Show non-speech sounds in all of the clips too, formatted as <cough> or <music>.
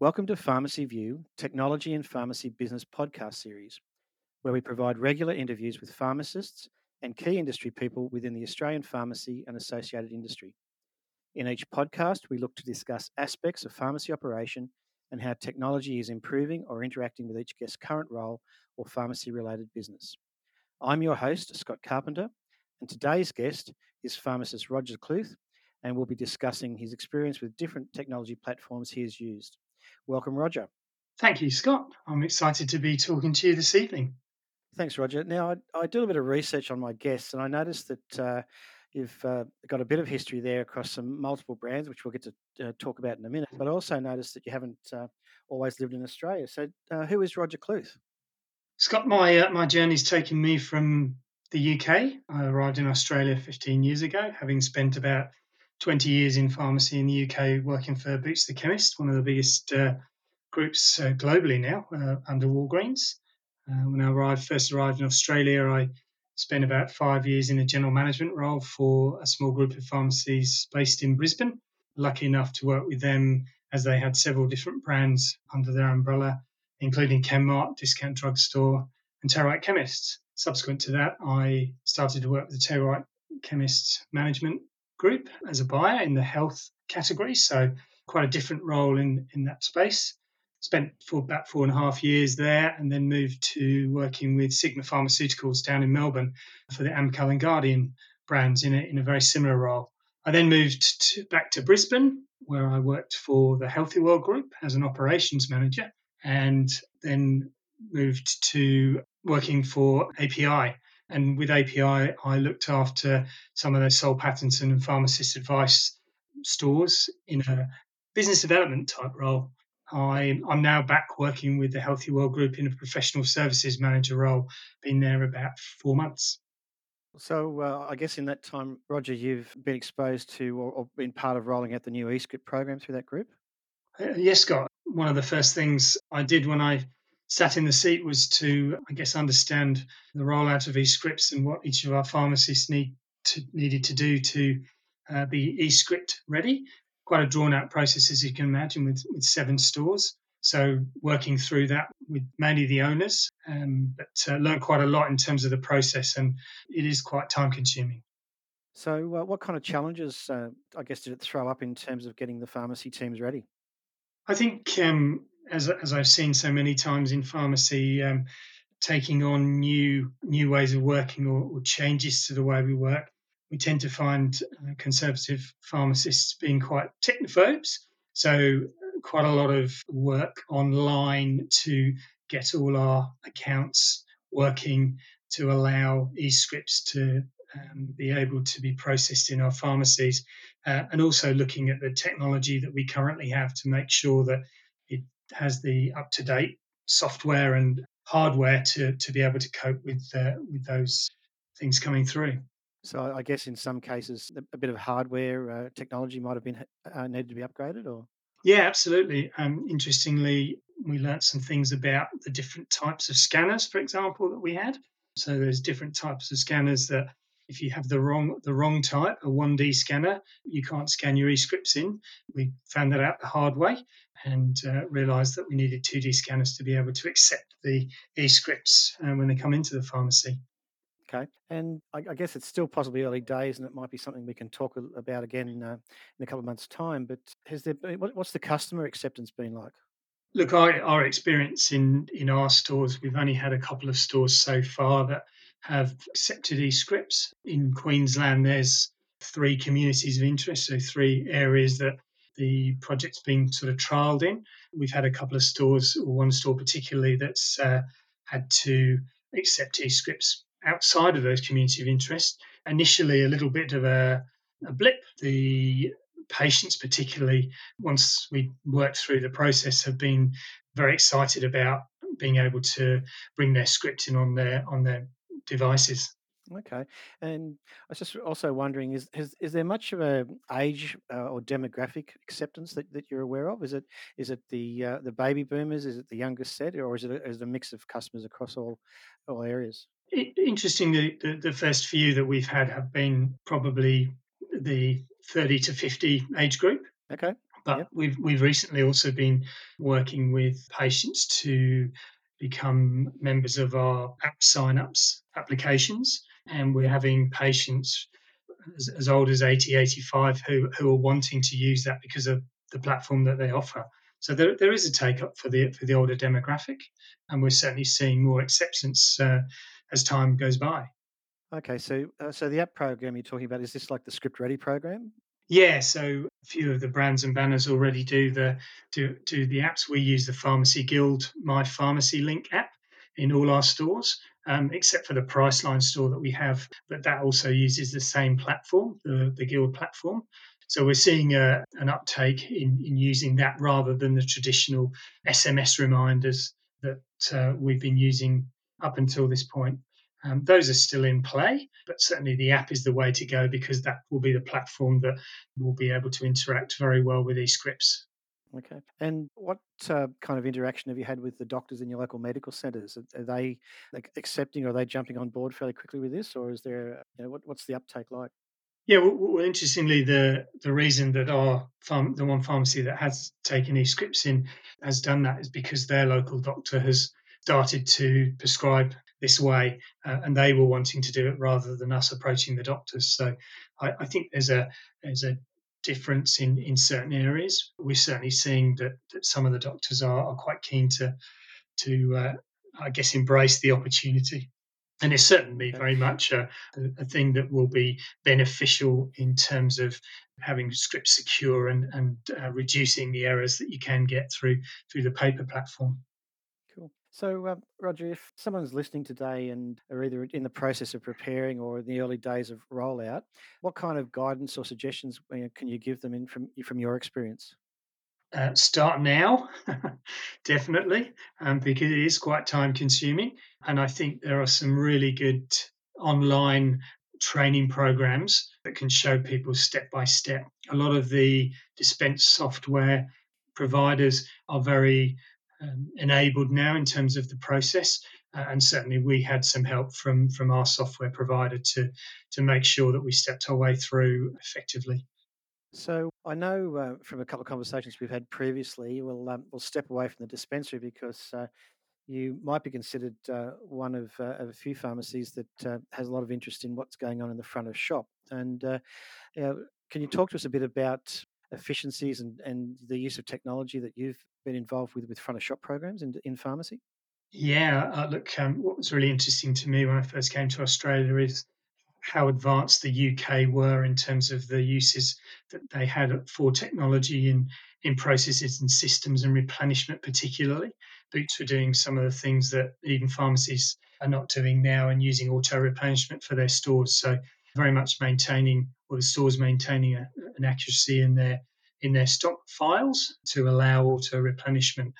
Welcome to Pharmacy View, Technology and Pharmacy Business Podcast Series, where we provide regular interviews with pharmacists and key industry people within the Australian pharmacy and associated industry. In each podcast, we look to discuss aspects of pharmacy operation and how technology is improving or interacting with each guest's current role or pharmacy related business. I'm your host, Scott Carpenter, and today's guest is pharmacist Roger Cluth, and we'll be discussing his experience with different technology platforms he has used. Welcome, Roger. Thank you, Scott. I'm excited to be talking to you this evening. Thanks, Roger. Now, I, I did a bit of research on my guests, and I noticed that uh, you've uh, got a bit of history there across some multiple brands, which we'll get to uh, talk about in a minute. But I also noticed that you haven't uh, always lived in Australia. So, uh, who is Roger Cluth? Scott, my uh, my journey's taken me from the UK. I arrived in Australia 15 years ago, having spent about 20 years in pharmacy in the UK, working for Boots the Chemist, one of the biggest uh, groups uh, globally now uh, under Walgreens. Uh, when I arrived, first arrived in Australia, I spent about five years in a general management role for a small group of pharmacies based in Brisbane. Lucky enough to work with them as they had several different brands under their umbrella, including Chemmart, Discount Drugstore, and TerryWhite Chemists. Subsequent to that, I started to work with the TerryWhite Chemists Management Group as a buyer in the health category, so quite a different role in, in that space spent for about four and a half years there and then moved to working with Sigma Pharmaceuticals down in Melbourne for the Amcal and Guardian brands in a, in a very similar role. I then moved to, back to Brisbane, where I worked for the Healthy World Group as an operations manager, and then moved to working for API. And with API, I looked after some of those Soul Pattinson and pharmacist advice stores in a business development type role. I'm, I'm now back working with the Healthy World Group in a professional services manager role. Been there about four months. So, uh, I guess in that time, Roger, you've been exposed to or, or been part of rolling out the new eScript program through that group? Uh, yes, Scott. One of the first things I did when I sat in the seat was to, I guess, understand the rollout of eScripts and what each of our pharmacists need to, needed to do to uh, be eScript ready quite a drawn out process, as you can imagine, with, with seven stores. So working through that with mainly the owners, um, but uh, learned quite a lot in terms of the process, and it is quite time consuming. So, uh, what kind of challenges, uh, I guess, did it throw up in terms of getting the pharmacy teams ready? I think, um, as as I've seen so many times in pharmacy, um, taking on new new ways of working or, or changes to the way we work we tend to find uh, conservative pharmacists being quite technophobes. So, quite a lot of work online to get all our accounts working to allow e scripts to um, be able to be processed in our pharmacies, uh, and also looking at the technology that we currently have to make sure that has the up to date software and hardware to, to be able to cope with uh, with those things coming through. So I guess in some cases, a bit of hardware uh, technology might have been uh, needed to be upgraded, or yeah, absolutely. Um, interestingly, we learnt some things about the different types of scanners, for example, that we had. So there's different types of scanners that if you have the wrong the wrong type, a 1D scanner, you can't scan your e-scripts in. We found that out the hard way and uh, realised that we needed 2D scanners to be able to accept the e-scripts uh, when they come into the pharmacy. Okay. And I, I, guess it's still possibly early days, and it might be something we can talk about again uh, in a couple of months' time. But has there been, what, what's the customer acceptance been like? Look, our, our experience in, in our stores, we've only had a couple of stores so far that have accepted e-scripts. In Queensland, there's three communities of interest, so three areas that the project's been sort of trialled in. We've had a couple of stores, or one store particularly, that's uh, had to accept e-scripts outside of those community of interest. Initially, a little bit of a, a blip. The patients, particularly once we worked through the process, have been very excited about being able to bring their script in on their on their devices. Okay, and I was just also wondering: is is, is there much of a age uh, or demographic acceptance that, that you're aware of? Is it is it the uh, the baby boomers? Is it the youngest set, or is it a, is it a mix of customers across all all areas? interesting the, the, the first few that we've had have been probably the 30 to 50 age group okay But Yep. we've we've recently also been working with patients to become members of our app sign-ups applications, and we're having patients as, as old as 80, 85 who, who are wanting to use that because of the platform that they offer. So there, there is a take up for the for the older demographic, and we're certainly seeing more acceptance uh, as time goes by. Okay. So, uh, so the app program you're talking about is this like the Script Ready program? Yeah, so a few of the brands and banners already do the do do the apps. We use the Pharmacy Guild My Pharmacy Link app in all our stores, um, except for the Priceline store that we have, but that also uses the same platform, the, the Guild platform. So we're seeing a, an uptake in, in using that rather than the traditional SMS reminders that uh, we've been using up until this point. Um, those are still in play, but certainly the app is the way to go because that will be the platform that will be able to interact very well with eScripts. Okay. And what uh, kind of interaction have you had with the doctors in your local medical centres? Are, they like, accepting or are they jumping on board fairly quickly with this, or is there, you know, what, what's the uptake like? Yeah, well, well, interestingly, the the reason that our farm, the one pharmacy that has taken eScripts in, has done that is because their local doctor has started to prescribe this way, uh, and they were wanting to do it rather than us approaching the doctors. So, I, I think there's a there's a difference in in certain areas. We're certainly seeing that, that some of the doctors are, are quite keen to to uh, I guess embrace the opportunity and it's certainly very much a, a thing that will be beneficial in terms of having scripts secure and, and uh, reducing the errors that you can get through through the paper platform. So, um, Roger, if someone's listening today and are either in the process of preparing or in the early days of rollout, what kind of guidance or suggestions uh, can you give them in from from your experience? Uh, start now, <laughs> definitely, um, because it is quite time consuming. And I think there are some really good online training programs that can show people step by step. A lot of the dispense software providers are very um, enabled now in terms of the process. Uh, and certainly we had some help from from our software provider to to make sure that we stepped our way through effectively. So I know uh, from a couple of conversations we've had previously, we'll um, we'll step away from the dispensary because uh, you might be considered uh, one of, uh, of a few pharmacies that uh, has a lot of interest in what's going on in the front of shop. And can you talk to us a bit about efficiencies and, and the use of technology that you've been involved with with front of shop programs in, in pharmacy? Yeah, uh, look, um, what was really interesting to me when I first came to Australia is how advanced the UK were in terms of the uses that they had for technology in in processes and systems and replenishment, particularly. Boots were doing some of the things that even pharmacies are not doing now and using auto replenishment for their stores. So very much maintaining or the stores maintaining a, an accuracy in their in their stock files to allow auto replenishment.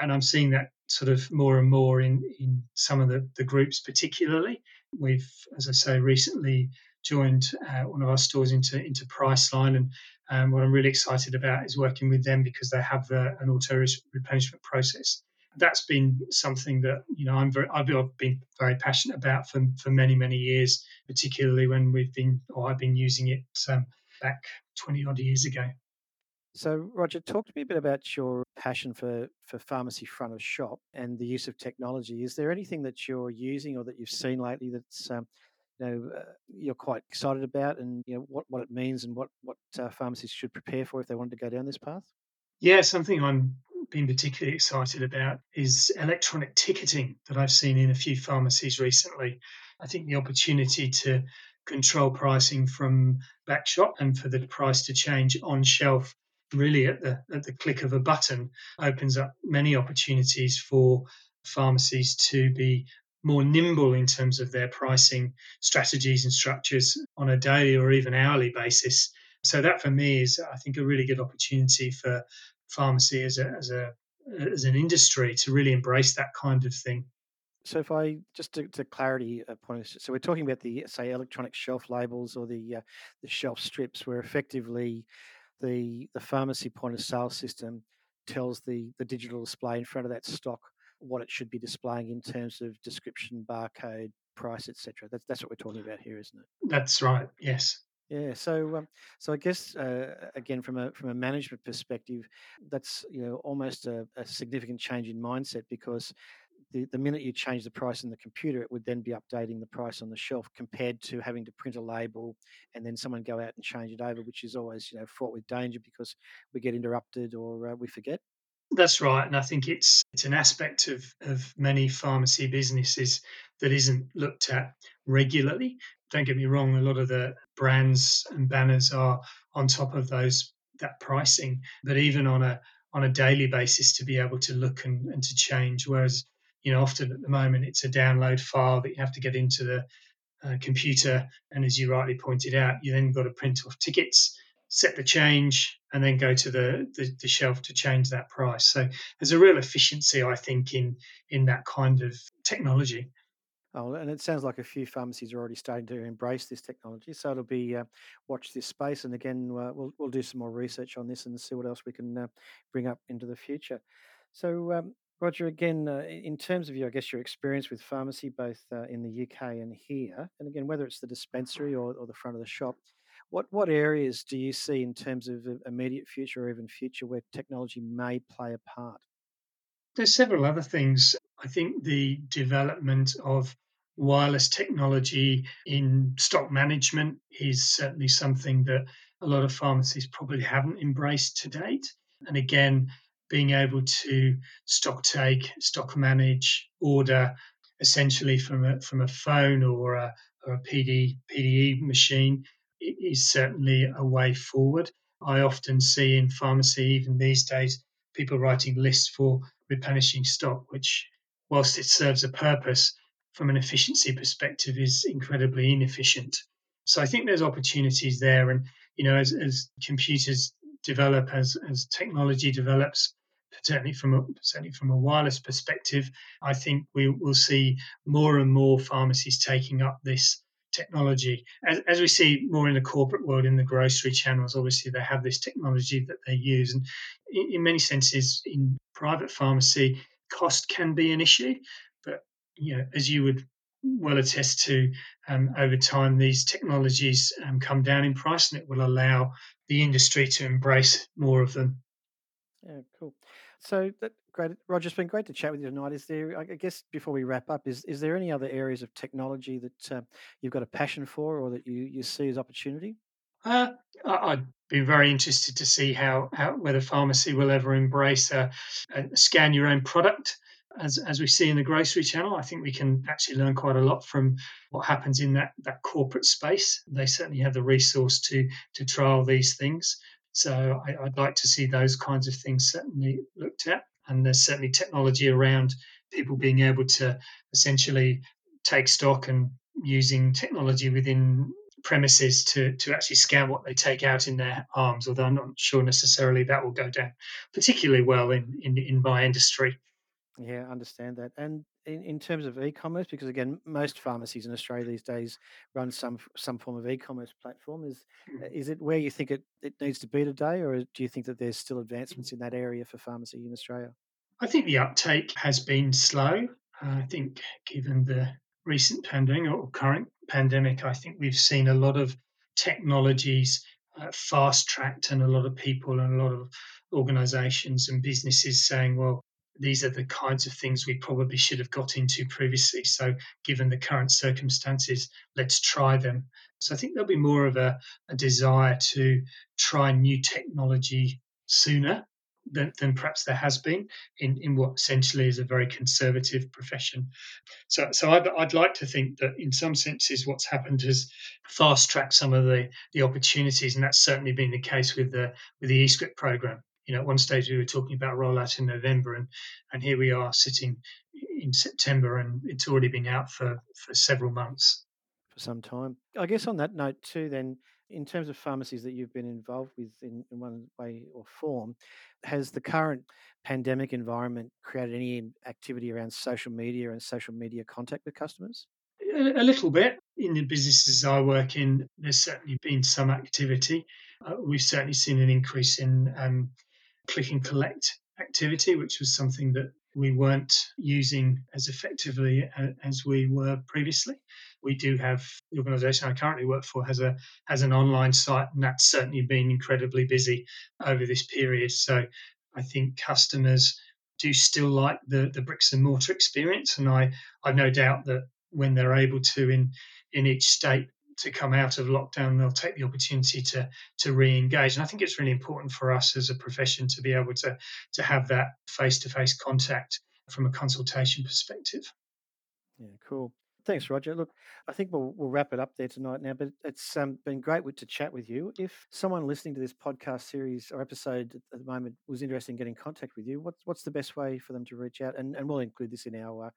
And I'm seeing that sort of more and more in, in some of the, the groups, particularly. We've, as I say, recently joined uh, one of our stores into into Priceline, and um, what I'm really excited about is working with them because they have the, an auto replenishment process. That's been something that you know I'm very I've been very passionate about for for many many years, particularly when we've been or I've been using it um, back 20 odd years ago. So, Roger, talk to me a bit about your passion for, for pharmacy front of shop and the use of technology. Is there anything that you're using or that you've seen lately that's um, you know uh, you're quite excited about, and you know what, what it means and what what uh, pharmacists should prepare for if they wanted to go down this path? Yeah, something I'm been particularly excited about is electronic ticketing that I've seen in a few pharmacies recently. I think the opportunity to control pricing from back shop and for the price to change on shelf really at the at the click of a button opens up many opportunities for pharmacies to be more nimble in terms of their pricing strategies and structures on a daily or even hourly basis. So that for me is, I think, a really good opportunity for pharmacy as a as a as an industry to really embrace that kind of thing. So, if I just to, to clarity uh, point, so we're talking about the say electronic shelf labels or the uh, the shelf strips, where effectively the the pharmacy point of sale system tells the the digital display in front of that stock what it should be displaying in terms of description, barcode, price, etc. That's that's what we're talking about here, isn't it? That's right. Yes. Yeah, so um, so I guess uh, again from a from a management perspective, that's you know almost a, a significant change in mindset because the, the minute you change the price in the computer, it would then be updating the price on the shelf compared to having to print a label and then someone go out and change it over, which is always you know fraught with danger because we get interrupted or uh, we forget. That's right, and I think it's it's an aspect of of many pharmacy businesses that isn't looked at regularly. Don't get me wrong, a lot of the brands and banners are on top of those that pricing, but even on a on a daily basis to be able to look and, and to change. Whereas, you know, often at the moment it's a download file that you have to get into the uh, computer. And as you rightly pointed out, you then got to print off tickets, set the change, and then go to the, the, the shelf to change that price. So there's a real efficiency, I think, in in that kind of technology. Oh, and it sounds like a few pharmacies are already starting to embrace this technology. So it'll be uh, watch this space, and again, uh, we'll we'll do some more research on this and see what else we can uh, bring up into the future. So, um, Roger, again, uh, in terms of your, I guess your experience with pharmacy, both uh, in the UK and here, and again, whether it's the dispensary or, or the front of the shop, what what areas do you see in terms of uh, immediate future or even future where technology may play a part? There's several other things. I think the development of wireless technology in stock management is certainly something that a lot of pharmacies probably haven't embraced to date. And again, being able to stock take, stock manage, order essentially from a from a phone or a, or a PD, PDE machine is certainly a way forward. I often see in pharmacy, even these days, people writing lists for replenishing stock, which, whilst it serves a purpose from an efficiency perspective, is incredibly inefficient. So I think there's opportunities there, and you know, as, as computers develop, as as technology develops, certainly from a certainly from a wireless perspective, I think we will see more and more pharmacies taking up this technology. As, as we see more in the corporate world, in the grocery channels, obviously they have this technology that they use, and in, in many senses, in private pharmacy, cost can be an issue. But you know, as you would well attest to, um, over time these technologies um, come down in price, and it will allow the industry to embrace more of them. Yeah, cool. So that great, Roger. It's been great to chat with you tonight. Is there, I guess, before we wrap up, is is there any other areas of technology that uh, you've got a passion for, or that you you see as opportunity? Uh, I'd be very interested to see how, how whether pharmacy will ever embrace a, a scan your own product. As, as we see in the grocery channel, I think we can actually learn quite a lot from what happens in that, that corporate space. They certainly have the resource to to trial these things. So I, I'd like to see those kinds of things certainly looked at. And there's certainly technology around people being able to essentially take stock and using technology within premises to to actually scan what they take out in their arms. Although I'm not sure necessarily that will go down particularly well in in, in my industry. Yeah, I understand that. And in, in terms of e-commerce, because again, most pharmacies in Australia these days run some some form of e-commerce platform. Is uh, is it where you think it, it needs to be today, or do you think that there's still advancements in that area for pharmacy in Australia? I think the uptake has been slow. Uh, I think given the recent pandemic or current pandemic, I think we've seen a lot of technologies uh, fast tracked and a lot of people and a lot of organizations and businesses saying, well, these are the kinds of things we probably should have got into previously. So, given the current circumstances, let's try them. So, I think there'll be more of a, a desire to try new technology sooner than, than perhaps there has been in, in what essentially is a very conservative profession. So, so I'd, I'd like to think that in some senses, what's happened has fast tracked some of the, the opportunities, and that's certainly been the case with the with the eScript program. You know, at one stage we were talking about rollout in November, and and here we are sitting in September, and it's already been out for for several months. for some time. I guess on that note too, then in terms of pharmacies that you've been involved with in, in one way or form, has the current pandemic environment created any activity around social media and social media contact with customers? A, little bit in the businesses I work in. There's certainly been some activity. Uh, we've certainly seen an increase in um, click and collect activity, which was something that we weren't using as effectively uh, as we were previously. We do have the organisation I currently work for has a has an online site, and that's certainly been incredibly busy over this period. So I think customers do still like the the bricks and mortar experience, and I I've no doubt that when they're able to in in each state to come out of lockdown, they'll take the opportunity to to re-engage. And I think it's really important for us as a profession to be able to to have that face-to-face contact from a consultation perspective. Yeah, cool. Thanks, Roger. Look, I think we'll, we'll wrap it up there tonight now, but it's um, been great to chat with you. If someone listening to this podcast series or episode at the moment was interested in getting in contact with you, what's, what's the best way for them to reach out? And, and we'll include this in our,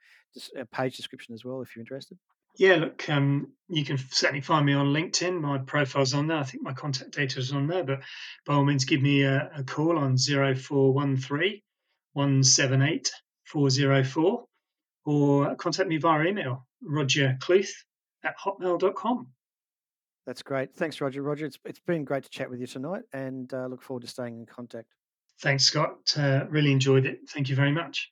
uh, page description as well if you're interested. Yeah, look, um, you can certainly find me on LinkedIn. My profile's on there. I think my contact data is on there, but by all means, give me a, a call on 0413 178 404 or contact me via email, Roger rogercluth at hotmail.com. That's great. Thanks, Roger. Roger, it's, it's been great to chat with you tonight and uh, look forward to staying in contact. Thanks, Scott. Uh, really enjoyed it. Thank you very much.